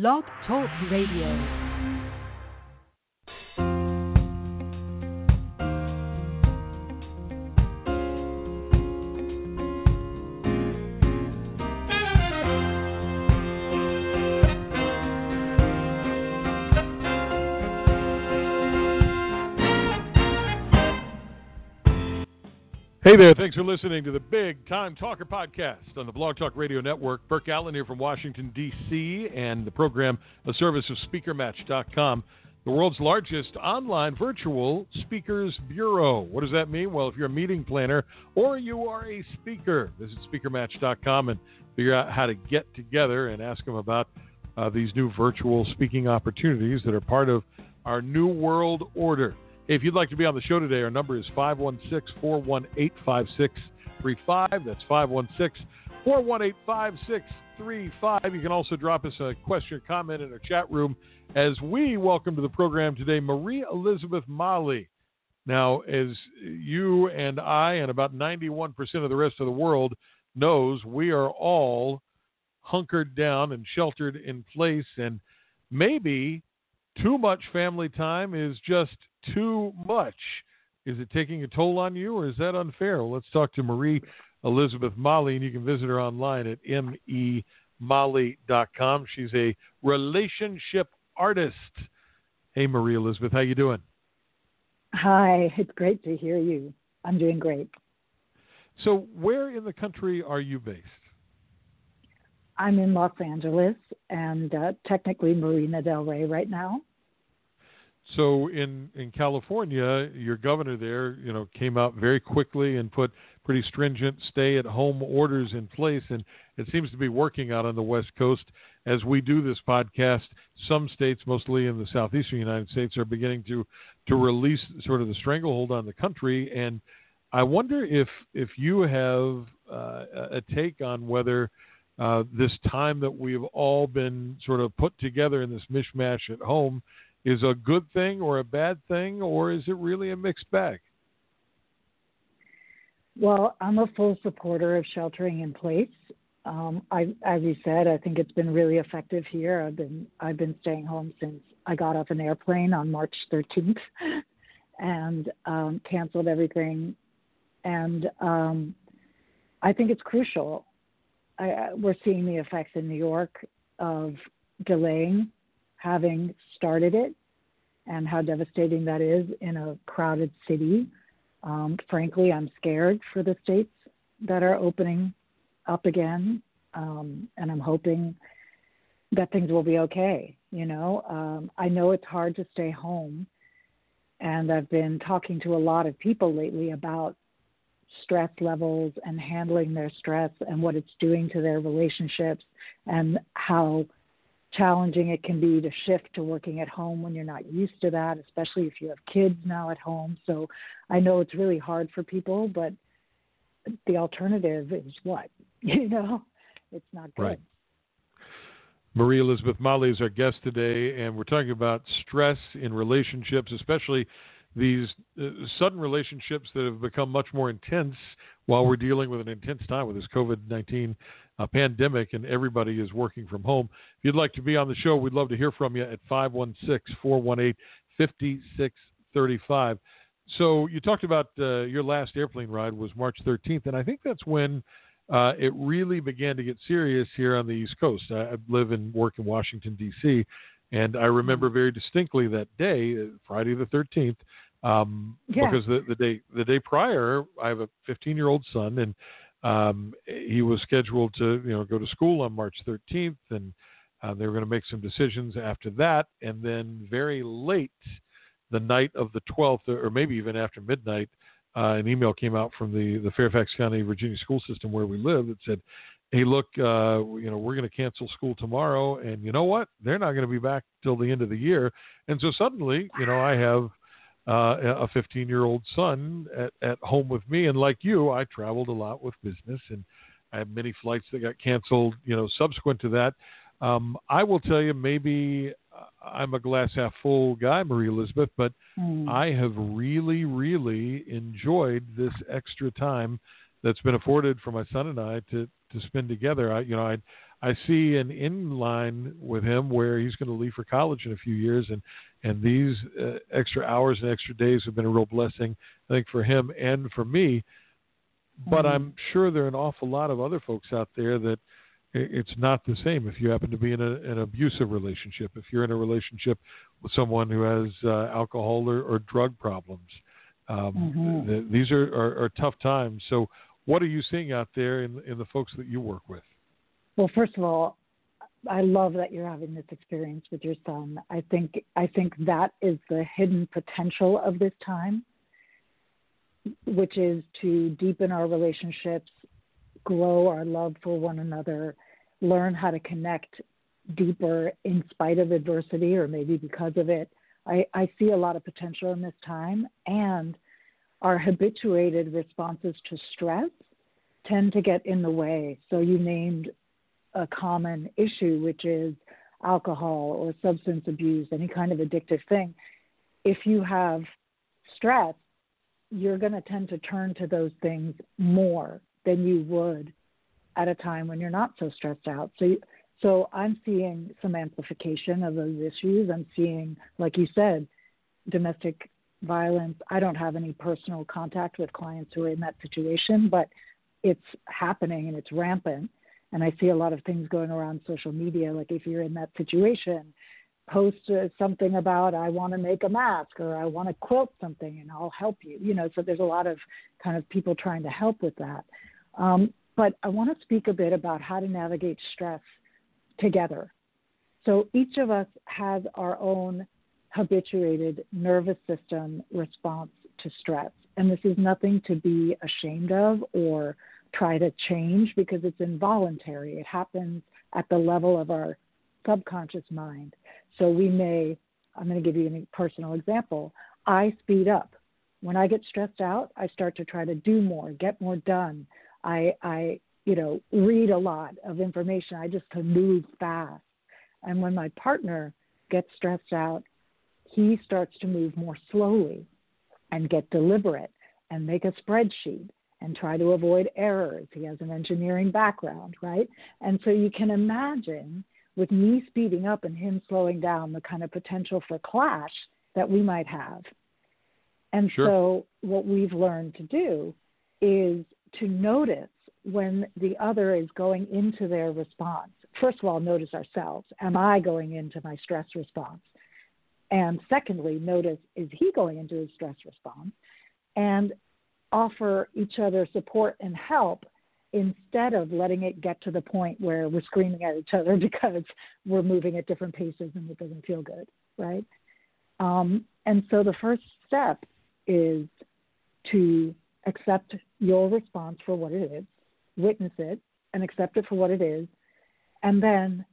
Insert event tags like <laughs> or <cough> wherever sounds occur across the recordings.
Blog Talk Radio. Hey there, thanks for listening to the Big Time Talker podcast on the Blog Talk Radio Network. Burke Allen here from Washington, D.C., and the program, a service of SpeakerMatch.com, the world's largest online virtual speakers bureau. What does that mean? Well, if you're a meeting planner or you are a speaker, visit SpeakerMatch.com and figure out how to get together and ask them about uh, these new virtual speaking opportunities that are part of our new world order. If you'd like to be on the show today, our number is 516 418 5635. That's 516 418 5635. You can also drop us a question or comment in our chat room as we welcome to the program today Marie Elizabeth Mali. Now, as you and I and about 91% of the rest of the world knows, we are all hunkered down and sheltered in place, and maybe too much family time is just too much. Is it taking a toll on you, or is that unfair? Well, let's talk to Marie Elizabeth Mali, and you can visit her online at memali.com. She's a relationship artist. Hey, Marie Elizabeth, how you doing? Hi, it's great to hear you. I'm doing great. So, where in the country are you based? I'm in Los Angeles and uh, technically Marina Del Rey right now. So in in California, your governor there, you know, came out very quickly and put pretty stringent stay-at-home orders in place, and it seems to be working out on the West Coast. As we do this podcast, some states, mostly in the southeastern United States, are beginning to to release sort of the stranglehold on the country. And I wonder if if you have uh, a take on whether uh, this time that we've all been sort of put together in this mishmash at home is a good thing or a bad thing, or is it really a mixed bag? Well, I'm a full supporter of sheltering in place. Um, I, as you said, I think it's been really effective here. I've been I've been staying home since I got off an airplane on March 13th, <laughs> and um, canceled everything. And um, I think it's crucial. I, we're seeing the effects in New York of delaying having started it and how devastating that is in a crowded city. Um, frankly, I'm scared for the states that are opening up again, um, and I'm hoping that things will be okay. You know, um, I know it's hard to stay home, and I've been talking to a lot of people lately about stress levels and handling their stress and what it's doing to their relationships and how challenging it can be to shift to working at home when you're not used to that, especially if you have kids now at home. So I know it's really hard for people, but the alternative is what? <laughs> You know, it's not good. Right. Marie Elizabeth Mali is our guest today, and we're talking about stress in relationships, especially these uh, sudden relationships that have become much more intense while we're dealing with an intense time with this COVID 19 uh, pandemic and everybody is working from home. If you'd like to be on the show, we'd love to hear from you at 516 418 5635. So you talked about uh, your last airplane ride was March 13th, and I think that's when uh, it really began to get serious here on the East Coast. I, I live and work in Washington D.C., and I remember very distinctly that day, uh, Friday the 13th, um, yeah. because the, the day the day prior, I have a 15 year old son, and um, he was scheduled to you know go to school on March 13th, and uh, they were going to make some decisions after that. And then very late, the night of the 12th, or maybe even after midnight, uh, an email came out from the the Fairfax County, Virginia school system where we live that said, "Hey, look, uh, you know we're going to cancel school tomorrow, and you know what? They're not going to be back till the end of the year." And so suddenly, you know, I have uh, a 15 year old son at, at home with me. And like you, I traveled a lot with business and I had many flights that got canceled, you know, subsequent to that. Um, I will tell you, maybe uh, I'm a glass half full guy, Marie Elizabeth, but mm. I have really, really enjoyed this extra time that's been afforded for my son and I to, to spend together. I, you know, I, I see an in line with him where he's going to leave for college in a few years, and and these uh, extra hours and extra days have been a real blessing, I think, for him and for me. But Mm-hmm. I'm sure there are an awful lot of other folks out there that it's not the same. If you happen to be in a, an abusive relationship, if you're in a relationship with someone who has uh, alcohol or, or drug problems, um, Mhm. th- these are, are, are tough times. So, what are you seeing out there in, in the folks that you work with? Well, first of all, I love that you're having this experience with your son. I think I think that is the hidden potential of this time, which is to deepen our relationships, grow our love for one another, learn how to connect deeper in spite of adversity or maybe because of it. I, I see a lot of potential in this time and our habituated responses to stress tend to get in the way. So you named a common issue, which is alcohol or substance abuse, any kind of addictive thing. If you have stress, you're going to tend to turn to those things more than you would at a time when you're not so stressed out. So, so I'm seeing some amplification of those issues. I'm seeing, like you said, domestic violence. I don't have any personal contact with clients who are in that situation, but it's happening and it's rampant. And I see a lot of things going around social media. Like if you're in that situation, post uh, something about I want to make a mask or I want to quilt something and I'll help you. You know, so there's a lot of kind of people trying to help with that. Um, but I want to speak a bit about how to navigate stress together. So each of us has our own habituated nervous system response to stress. And this is nothing to be ashamed of or try to change because it's involuntary. It happens at the level of our subconscious mind. So we may, I'm going to give you a personal example. I speed up. When I get stressed out, I start to try to do more, get more done. I, I you know, read a lot of information. I just to move fast. And when my partner gets stressed out, he starts to move more slowly and get deliberate and make a spreadsheet and try to avoid errors. He has an engineering background, right? And so you can imagine with me speeding up and him slowing down the kind of potential for clash that we might have. And Sure. so what we've learned to do is to notice when the other is going into their response. First of all, notice ourselves. Am I going into my stress response? And secondly, notice is he going into his stress response? And offer each other support and help instead of letting it get to the point where we're screaming at each other <laughs> because we're moving at different paces and it doesn't feel good, right? Um, and so the first step is to accept your response for what it is, witness it, and accept it for what it is, and then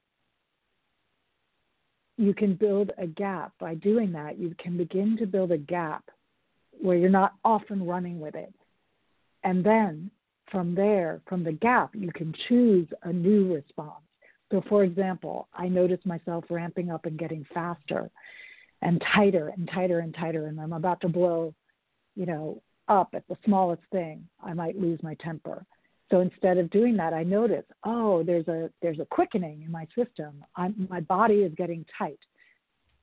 you can build a gap. By doing that, you can begin to build a gap where you're not often running with it. And then from there, from the gap, you can choose a new response. So, for example, I notice myself ramping up and getting faster and tighter and tighter and tighter, and I'm about to blow, you know, up at the smallest thing. I might lose my temper. So instead of doing that, I notice, oh, there's a there's a quickening in my system. I'm, my body is getting tight.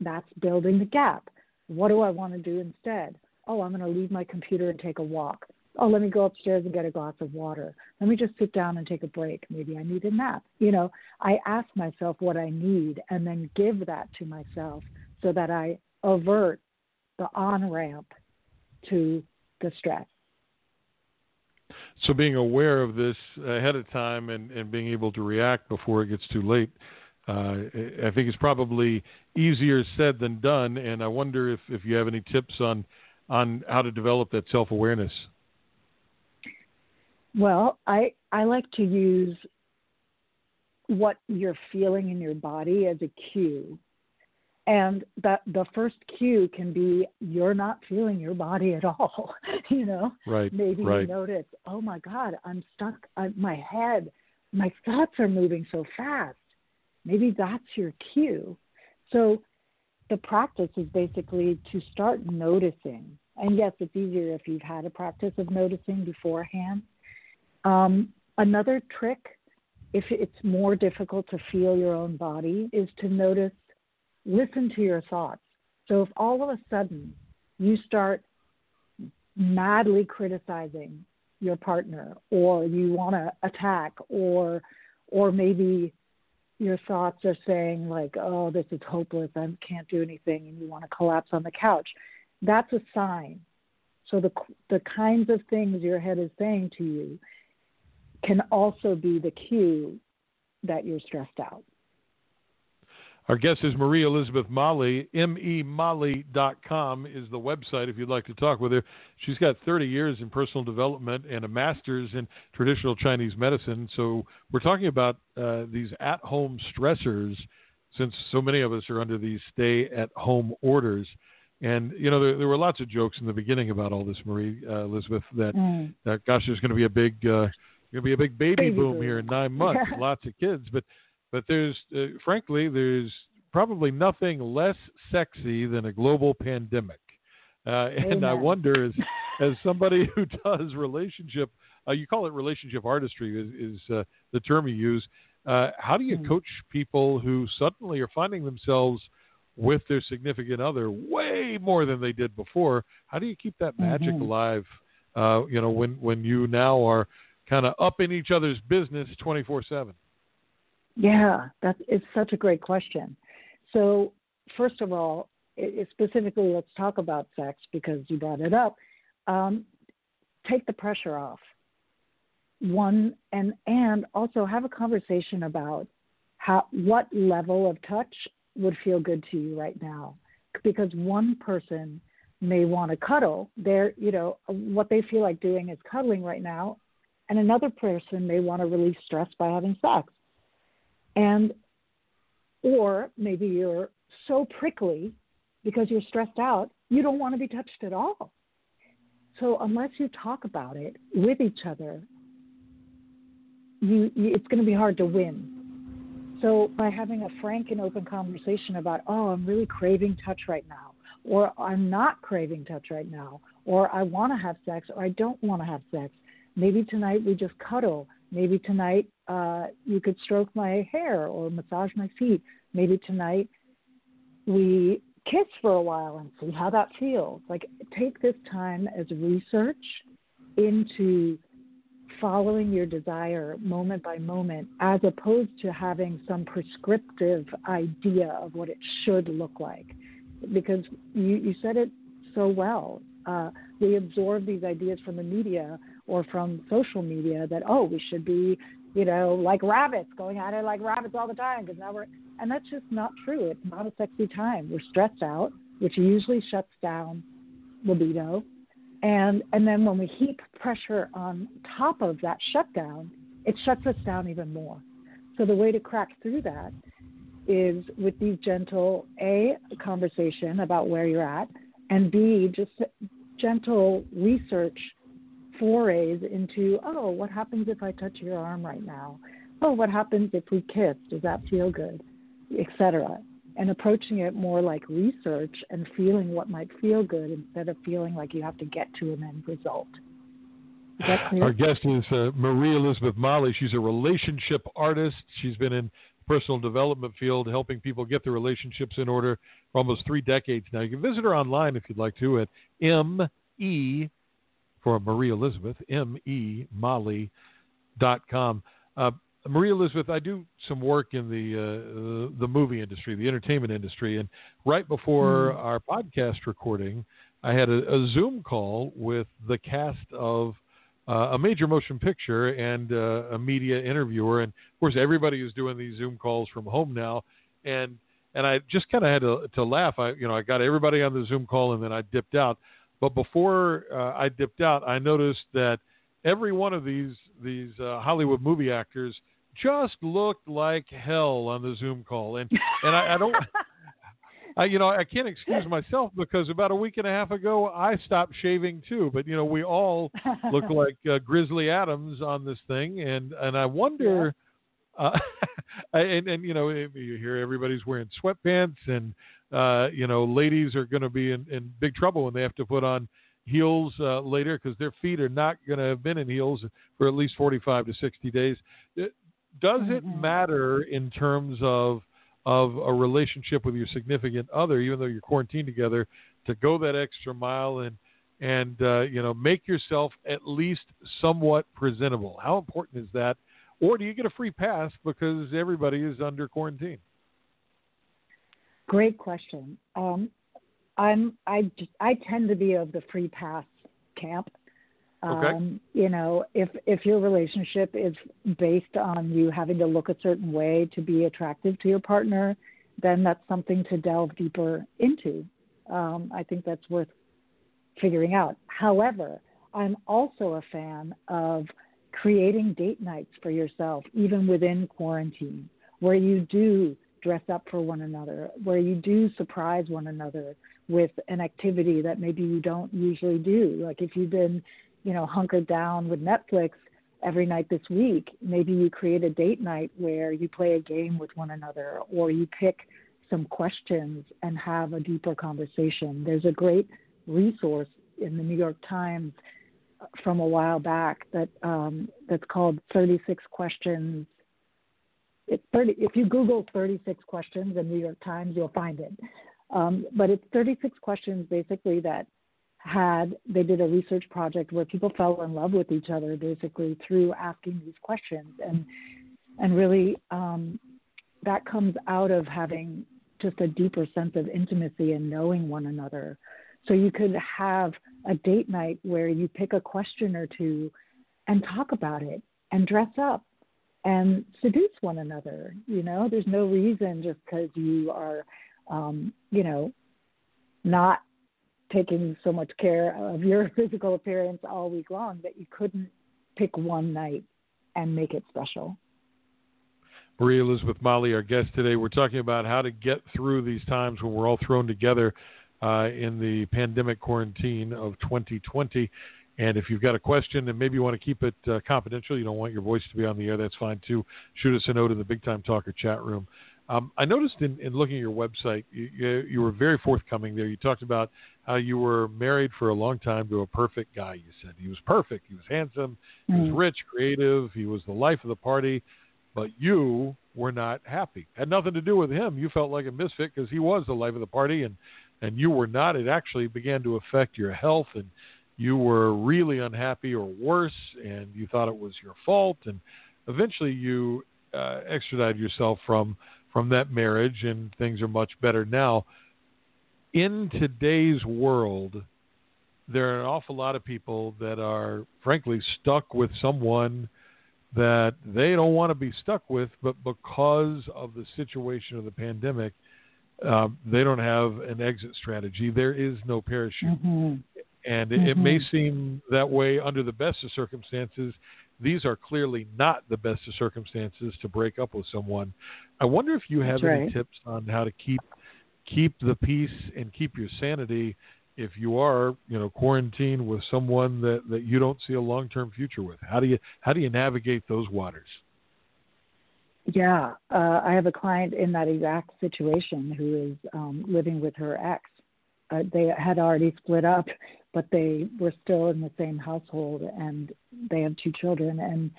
That's building the gap. What do I want to do instead? Oh, I'm going to leave my computer and take a walk. Oh, let me go upstairs and get a glass of water. Let me just sit down and take a break. Maybe I need a nap. You know, I ask myself what I need and then give that to myself so that I avert the on ramp to the stress. So being aware of this ahead of time and, and being able to react before it gets too late, uh, I think it's probably easier said than done. And I wonder if, if you have any tips on on how to develop that self awareness. Well, I I like to use what you're feeling in your body as a cue. And that the first cue can be you're not feeling your body at all. <laughs> you know, Right. maybe right. you notice, oh my God, I'm stuck. I, my head, my thoughts are moving so fast. Maybe that's your cue. So the practice is basically to start noticing. And yes, it's easier if you've had a practice of noticing beforehand. Um, another trick if it's more difficult to feel your own body, is to notice, listen to your thoughts. So if all of a sudden you start madly criticizing your partner or you want to attack or or maybe your thoughts are saying like oh this is hopeless. I can't do anything and you want to collapse on the couch. That's a sign. So the the kinds of things your head is saying to you can also be the cue that you're stressed out our guest is Marie Elizabeth Mali. MEMali.com is the website if you'd like to talk with her. She's got 30 years in personal development and a master's in traditional Chinese medicine. So we're talking about uh, these at home stressors since so many of us are under these stay at home orders. And, you know, there, there, were lots of jokes in the beginning about all this, Marie uh, Elizabeth, that, mm. that, gosh, there's going to be a big. Uh, going to be a big baby, baby boom, boom, here in nine months. <laughs> lots of kids, but but there's, uh, frankly, there's probably nothing less sexy than a global pandemic. Uh, and I wonder, as <laughs> as somebody who does relationship, uh, you call it relationship artistry is, is uh, the term you use. Uh, how do you mm. coach people who suddenly are finding themselves with their significant other way more than they did before? How do you keep that magic mm-hmm. alive? Uh, you know, when when you now are kind of up in each other's business twenty four seven. Yeah, that's such a great question. So, first of all, it, specifically, let's talk about sex because you brought it up. Um, take the pressure off. One and and also have a conversation about how what level of touch would feel good to you right now, because one person may want to cuddle. They're you know what they feel like doing is cuddling right now, and another person may want to relieve stress by having sex. And or maybe you're so prickly because you're stressed out, you don't want to be touched at all. So unless you talk about it with each other, you, you, it's going to be hard to win. So by having a frank and open conversation about, oh, I'm really craving touch right now, or I'm not craving touch right now, or I want to have sex, or I don't want to have sex, Maybe tonight we just cuddle. Maybe tonight uh, you could stroke my hair or massage my feet. Maybe tonight we kiss for a while and see how that feels. Like, take this time as research into following your desire moment by moment as opposed to having some prescriptive idea of what it should look like. Because you, you said it so well. Uh, we absorb these ideas from the media or from social media that oh we should be you know like rabbits going at it like rabbits all the time because now we're and that's just not true. It's not a sexy time. We're stressed out which usually shuts down libido. And and then when we heap pressure on top of that shutdown it shuts us down even more. So the way to crack through that is with these gentle a conversation about where you're at and b just gentle research forays into, oh, what happens if I touch your arm right now? Oh, what happens if we kiss? Does that feel good? Etc. And approaching it more like research and feeling what might feel good instead of feeling like you have to get to an end result. Our guest is uh, Marie Elizabeth Mali. She's a relationship artist. She's been in the personal development field helping people get their relationships in order for almost three decades now. You can visit her online if you'd like to at M E for Marie Elizabeth, M-E, Mali.com. Uh, Marie Elizabeth, I do some work in the uh, the movie industry, the entertainment industry, and right before mm. our podcast recording, I had a, a, Zoom call with the cast of uh, a major motion picture and uh, a media interviewer, and of course everybody is doing these Zoom calls from home now, and and I just kind of had to, to laugh. I you know I got everybody on the Zoom call, and then I dipped out. But before uh, I dipped out, I noticed that every one of these these uh, Hollywood movie actors just looked like hell on the Zoom call, and and I, I don't. I, you know, I can't excuse myself because about a week and a half ago I stopped shaving too. But you know, we all look <laughs> like uh, Grizzly Adams on this thing, and and I wonder, yeah. uh, <laughs> and and you know, you hear everybody's wearing sweatpants and uh, you know, ladies are going to be in, in big trouble when they have to put on heels uh, later because their feet are not going to have been in heels for at least 45 to 60 days. Uh, does mm-hmm. it matter in terms of of a relationship with your significant other, even though you're quarantined together, to go that extra mile and and uh, you know make yourself at least somewhat presentable? How important is that? Or do you get a free pass because everybody is under quarantine? Great question. Um, I'm I I tend to be of the free pass camp. Okay. Um, you know, if if your relationship is based on you having to look a certain way to be attractive to your partner, then that's something to delve deeper into. Um, I think that's worth figuring out. However, I'm also a fan of creating date nights for yourself, even within quarantine, where you do dress up for one another, where you do surprise one another with an activity that maybe you don't usually do. Like if you've been, you know, hunkered down with Netflix every night this week, maybe you create a date night where you play a game with one another or you pick some questions and have a deeper conversation. There's a great resource in the New York Times from a while back that um, that's called 36 questions. It's 30, if you Google 36 questions in New York Times, you'll find it. Um, but it's 36 questions basically that had they did a research project where people fell in love with each other basically through asking these questions and and really um, that comes out of having just a deeper sense of intimacy and knowing one another. So you could have a date night where you pick a question or two and talk about it and dress up and seduce one another. You know, there's no reason just because you are, um, you know, not taking so much care of your <laughs> physical appearance all week long that you couldn't pick one night and make it special. Marie Elizabeth Mali, our guest today. We're talking about how to get through these times when we're all thrown together uh, in the pandemic quarantine of 2020. And if you've got a question and maybe you want to keep it uh, confidential, you don't want your voice to be on the air, that's fine too. Shoot us a note in the Big Time Talker chat room. Um, I noticed in, in, looking at your website, you, you, you, were very forthcoming there. You talked about how you were married for a long time to a perfect guy. You said he was perfect. He was handsome. He was mm. rich, creative. He was the life of the party. But you were not happy. Had nothing to do with him. You felt like a misfit because he was the life of the party, and and you were not, it actually began to affect your health and you were really unhappy or worse and you thought it was your fault and eventually you uh, extradited yourself from from that marriage and things are much better now in today's world there are an awful lot of people that are frankly stuck with someone that they don't want to be stuck with but because of the situation of the pandemic um, they don't have an exit strategy. There is no parachute. Mm-hmm. And it, mm-hmm. it, may seem that way under the best of circumstances. These are clearly not the best of circumstances to break up with someone. I wonder if you have That's any right. tips on how to keep keep the peace and keep your sanity if you are, you know, quarantined with someone that, that you don't see a long term future with. How do you how do you navigate those waters? Yeah, uh, I have a client in that exact situation who is um, living with her ex. Uh, they had already split up, but they were still in the same household, and they have two children, and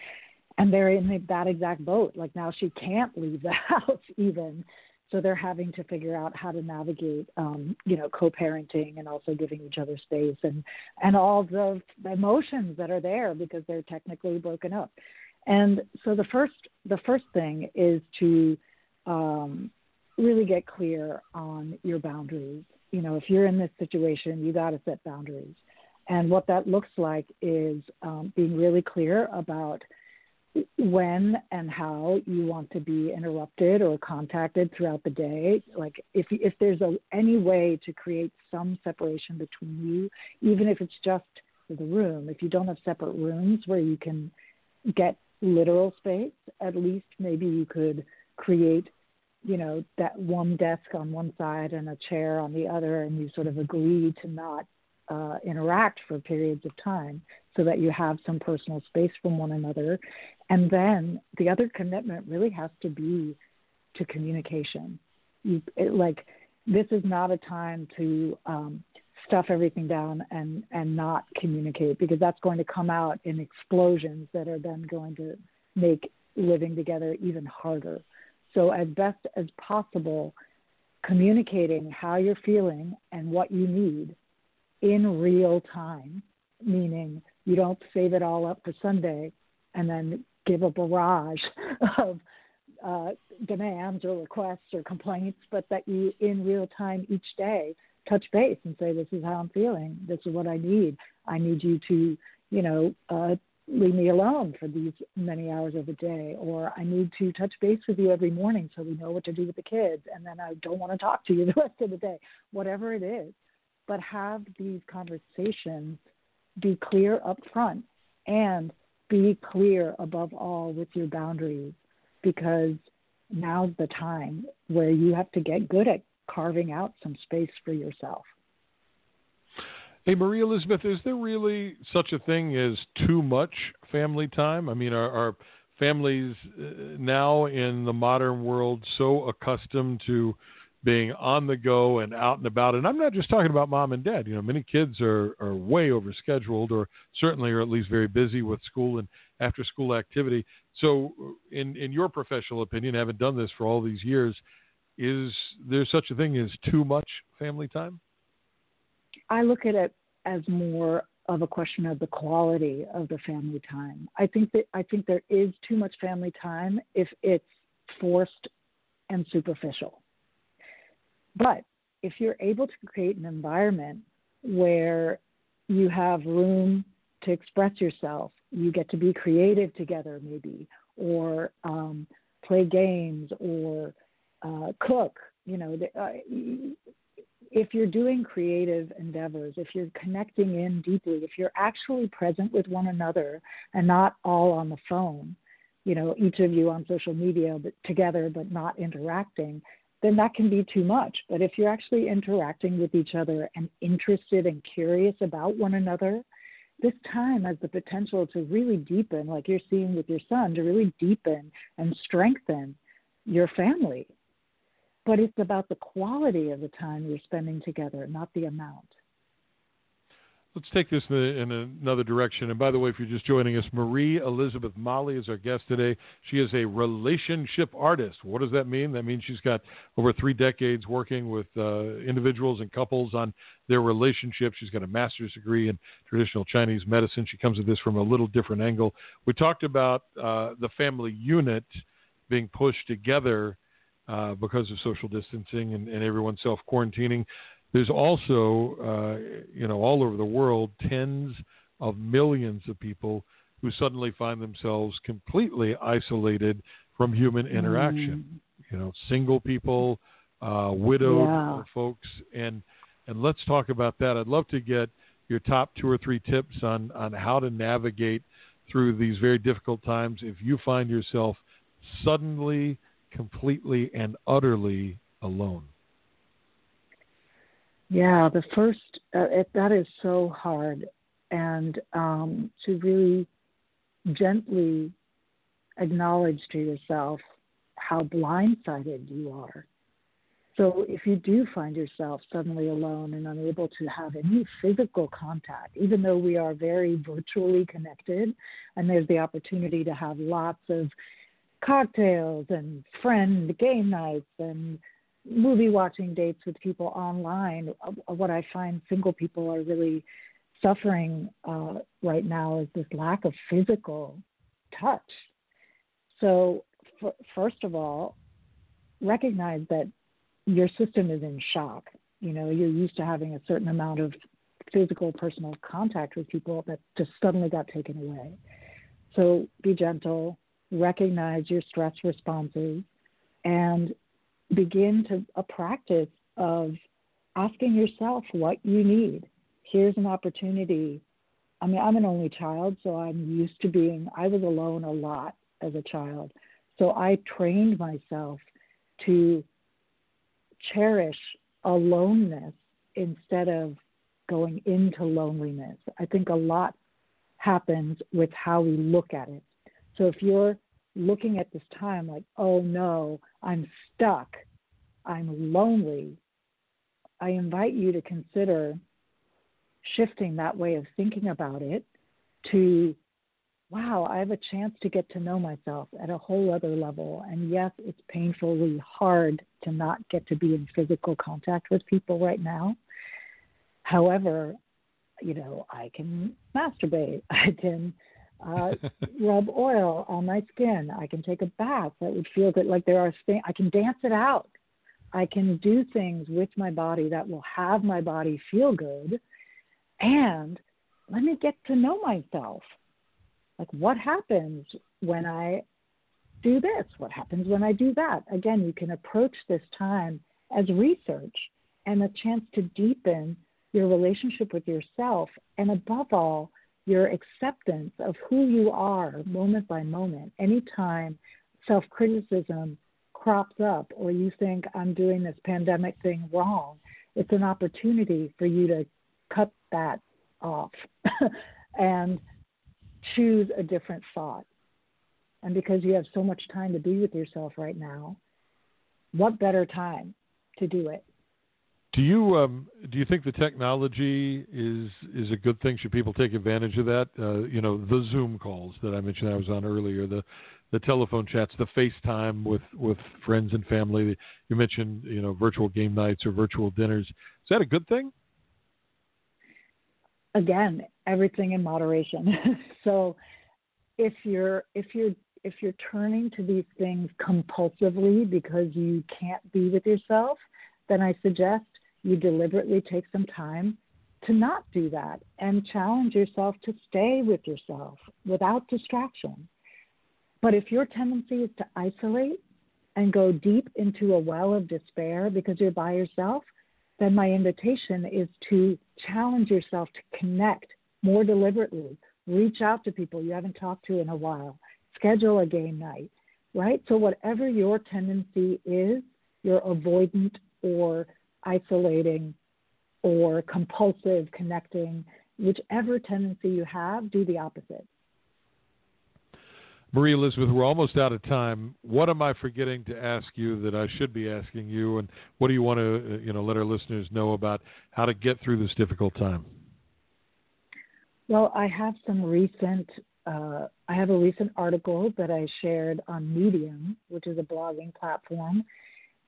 and they're in that exact boat. Like now, she can't leave the <laughs> house even, so they're having to figure out how to navigate, um, you know, co-parenting and also giving each other space and and all the emotions that are there because they're technically broken up. And so the first the first thing is to um, really get clear on your boundaries. You know, if you're in this situation, you got to set boundaries. And what that looks like is um, being really clear about when and how you want to be interrupted or contacted throughout the day. Like if if there's a, any way to create some separation between you, even if it's just the room. If you don't have separate rooms where you can get literal space, at least maybe you could create, you know, that one desk on one side and a chair on the other, and you sort of agree to not uh, interact for periods of time so that you have some personal space from one another. And then the other commitment really has to be to communication. You, it, like, this is not a time to um, stuff everything down and and not communicate because that's going to come out in explosions that are then going to make living together even harder. So, as best as possible, communicating how you're feeling and what you need in real time, meaning you don't save it all up for Sunday and then give a barrage <laughs> of uh, demands or requests or complaints, but that you in real time each day touch base and say, "This is how I'm feeling. This is what I need. I need you to, you know, uh, leave me alone for these many hours of the day, or I need to touch base with you every morning so we know what to do with the kids, and then I don't want to talk to you <laughs> the rest of the day. Whatever it is, but have these conversations. Be clear up front and be clear above all with your boundaries because now's the time where you have to get good at carving out some space for yourself. Hey, Marie Elizabeth, is there really such a thing as too much family time? I mean, are, are families uh, now in the modern world so accustomed to being on the go and out and about? And I'm not just talking about mom and dad. You know, many kids are, are way overscheduled or certainly are at least very busy with school and after school activity. So, in, in your professional opinion, having done this for all these years, is there such a thing as too much family time? I look at it as more of a question of the quality of the family time. I think that I think there is too much family time if it's forced and superficial. But if you're able to create an environment where you have room to express yourself, you get to be creative together, maybe, or um, play games, or uh, cook. You know, uh, if you're doing creative endeavors, if you're connecting in deeply, if you're actually present with one another and not all on the phone, you know, each of you on social media but together but not interacting, then that can be too much. But if you're actually interacting with each other and interested and curious about one another, this time has the potential to really deepen, like you're seeing with your son, to really deepen and strengthen your family. But it's about the quality of the time you're spending together, not the amount. Let's take this in, another direction. And by the way, if you're just joining us, Marie Elizabeth Mali is our guest today. She is a relationship artist. What does that mean? That means she's got over three decades working with uh, individuals and couples on their relationships. She's got a master's degree in traditional Chinese medicine. She comes at this from a little different angle. We talked about uh, the family unit being pushed together uh, because of social distancing and, and everyone self quarantining. There's also, uh, you know, all over the world, tens of millions of people who suddenly find themselves completely isolated from human interaction. Mm. You know, single people, uh, widowed yeah. folks, and and let's talk about that. I'd love to get your top two or three tips on on how to navigate through these very difficult times if you find yourself suddenly, completely, and utterly alone. Yeah, the first uh, it, that is so hard, and um, to really gently acknowledge to yourself how blindsided you are. So if you do find yourself suddenly alone and unable to have any physical contact, even though we are very virtually connected, and there's the opportunity to have lots of cocktails and friend game nights and movie watching dates with people online, uh, what I find single people are really suffering uh, right now is this lack of physical touch. So, f- first of all, recognize that your system is in shock. You know, you're used to having a certain amount of physical, personal contact with people that just suddenly got taken away. So, be gentle, recognize your stress responses, and begin to a practice of asking yourself what you need. Here's an opportunity. I mean, I'm an only child, so I'm used to being, I was alone a lot as a child. So I trained myself to cherish aloneness instead of going into loneliness. I think a lot happens with how we look at it. So if you're looking at this time like, oh no, I'm stuck, I'm lonely, I invite you to consider shifting that way of thinking about it to wow, I have a chance to get to know myself at a whole other level. And yes, it's painfully hard to not get to be in physical contact with people right now. However, you know, I can masturbate. <laughs> I can uh, rub oil on my skin. I can take a bath. That would feel good. Like there are things, I can dance it out. I can do things with my body that will have my body feel good. And let me get to know myself. Like, what happens when I do this? What happens when I do that? Again, you can approach this time as research and a chance to deepen your relationship with yourself, and above all, your acceptance of who you are moment by moment. Anytime self criticism crops up or you think I'm doing this pandemic thing wrong, it's an opportunity for you to cut that off <laughs> and choose a different thought. And because you have so much time to be with yourself right now, what better time to do it do you um, do you think the technology is is a good thing? Should people take advantage of that? Uh, you know, the Zoom calls that I mentioned I was on earlier, the the telephone chats, the FaceTime with with friends and family. You mentioned you know virtual game nights or virtual dinners. Is that a good thing? Again, everything in moderation. <laughs> so if you're if you're if you're turning to these things compulsively because you can't be with yourself, then I suggest you deliberately take some time to not do that and challenge yourself to stay with yourself without distraction. But if your tendency is to isolate and go deep into a well of despair because you're by yourself, then my invitation is to challenge yourself to connect more deliberately. Reach out to people you haven't talked to in a while. Schedule a game night, right? So, whatever your tendency is, your avoidant or isolating or compulsive connecting, whichever tendency you have, do the opposite. Marie Elizabeth, we're almost out of time. What am I forgetting to ask you that I should be asking you, and what do you want to, uh, you know, let our listeners know about how to get through this difficult time? Well, I have some recent. Uh, I have a recent article that I shared on Medium, which is a blogging platform,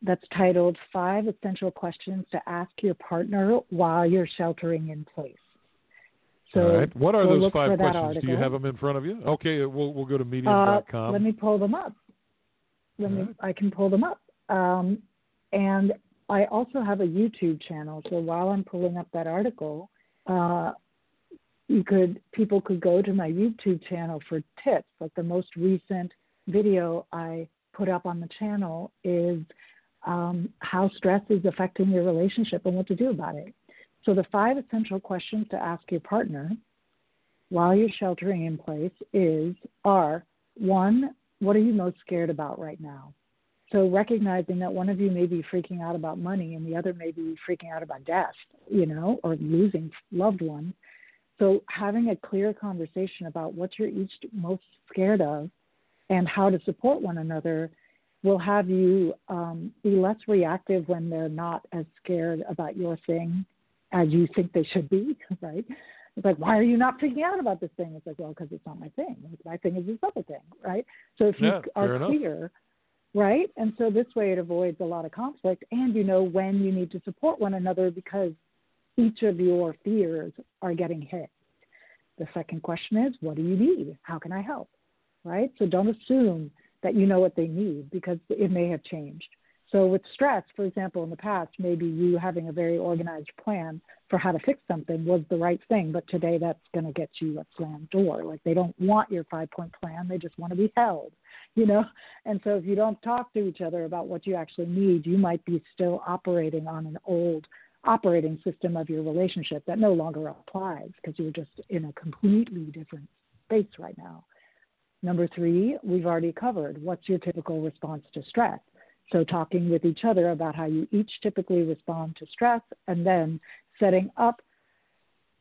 that's titled Five Essential Questions to Ask Your Partner While You're Sheltering in Place. So All right. What are those five questions? Article. Do you have them in front of you? Okay, we'll, we'll go to medium.com. Uh, let me pull them up. Let me, I can pull them up. Um, and I also have a YouTube channel. So while I'm pulling up that article, uh, you could people could go to my YouTube channel for tips. Like the most recent video I put up on the channel is um, how stress is affecting your relationship and what to do about it. So, the five essential questions to ask your partner while you're sheltering in place is are one, what are you most scared about right now? So recognizing that one of you may be freaking out about money and the other may be freaking out about death, you know, or losing loved ones. So having a clear conversation about what you're each most scared of and how to support one another will have you um, be less reactive when they're not as scared about your thing as you think they should be, <laughs> right? It's like, why are you not freaking out about this thing? It's like, well, because it's not my thing. My thing is this other thing, right? So if yeah, you are clear, right? And so this way it avoids a lot of conflict, and you know when you need to support one another because each of your fears are getting hit. The second question is, what do you need? How can I help? Right? So don't assume that you know what they need because it may have changed. So, with stress, for example, in the past, maybe you having a very organized plan for how to fix something was the right thing, but today that's going to get you a slammed door. Like they don't want your five point plan, they just want to be held, you know? And so, if you don't talk to each other about what you actually need, you might be still operating on an old operating system of your relationship that no longer applies because you're just in a completely different space right now. Number three, we've already covered. What's your typical response to stress? So, talking with each other about how you each typically respond to stress, and then setting up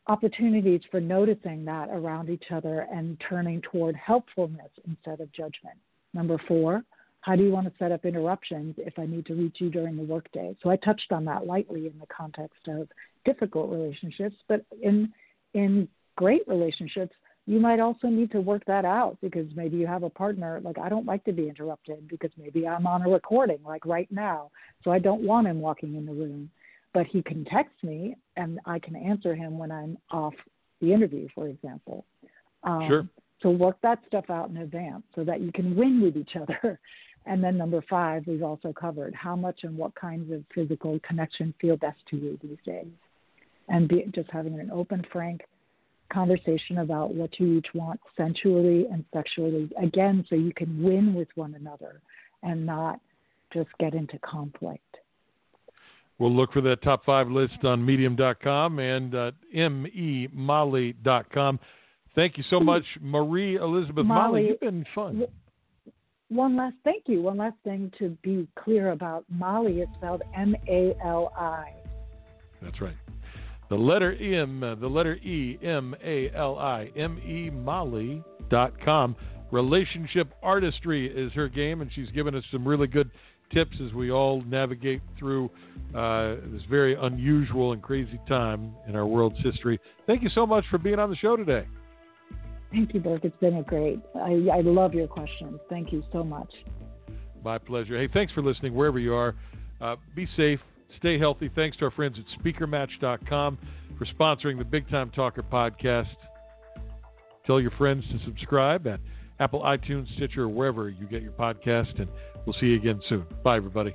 opportunities for noticing that around each other and turning toward helpfulness instead of judgment. Number four, how do you want to set up interruptions if I need to reach you during the workday? So I touched on that lightly in the context of difficult relationships, but in in great relationships, you might also need to work that out because maybe you have a partner like I don't like to be interrupted because maybe I'm on a recording like right now, so I don't want him walking in the room. But he can text me and I can answer him when I'm off the interview, for example. Um, sure. So work that stuff out in advance so that you can win with each other. <laughs> And then number five, we've also covered how much and what kinds of physical connection feel best to you these days, and be, just having an open, frank conversation about what you each want sensually and sexually, again, so you can win with one another and not just get into conflict. We'll look for that top five list on medium.com and uh, memali.com. Thank you so much, Marie Elizabeth Mali. Mali you've been fun. One last thank you. One last thing to be clear about Mali is spelled M A L I. That's right. The letter M, uh, the letter E, M A L I, M E Mali dot com. Relationship artistry is her game, and she's given us some really good tips as we all navigate through uh, this very unusual and crazy time in our world's history. Thank you so much for being on the show today. Thank you, Burke. It's been a great. I, I love your questions. Thank you so much. My pleasure. Hey, thanks for listening wherever you are. Uh, be safe. Stay healthy. Thanks to our friends at SpeakerMatch.com for sponsoring the Big Time Talker podcast. Tell your friends to subscribe at Apple, iTunes, Stitcher, or wherever you get your podcast. And we'll see you again soon. Bye, everybody.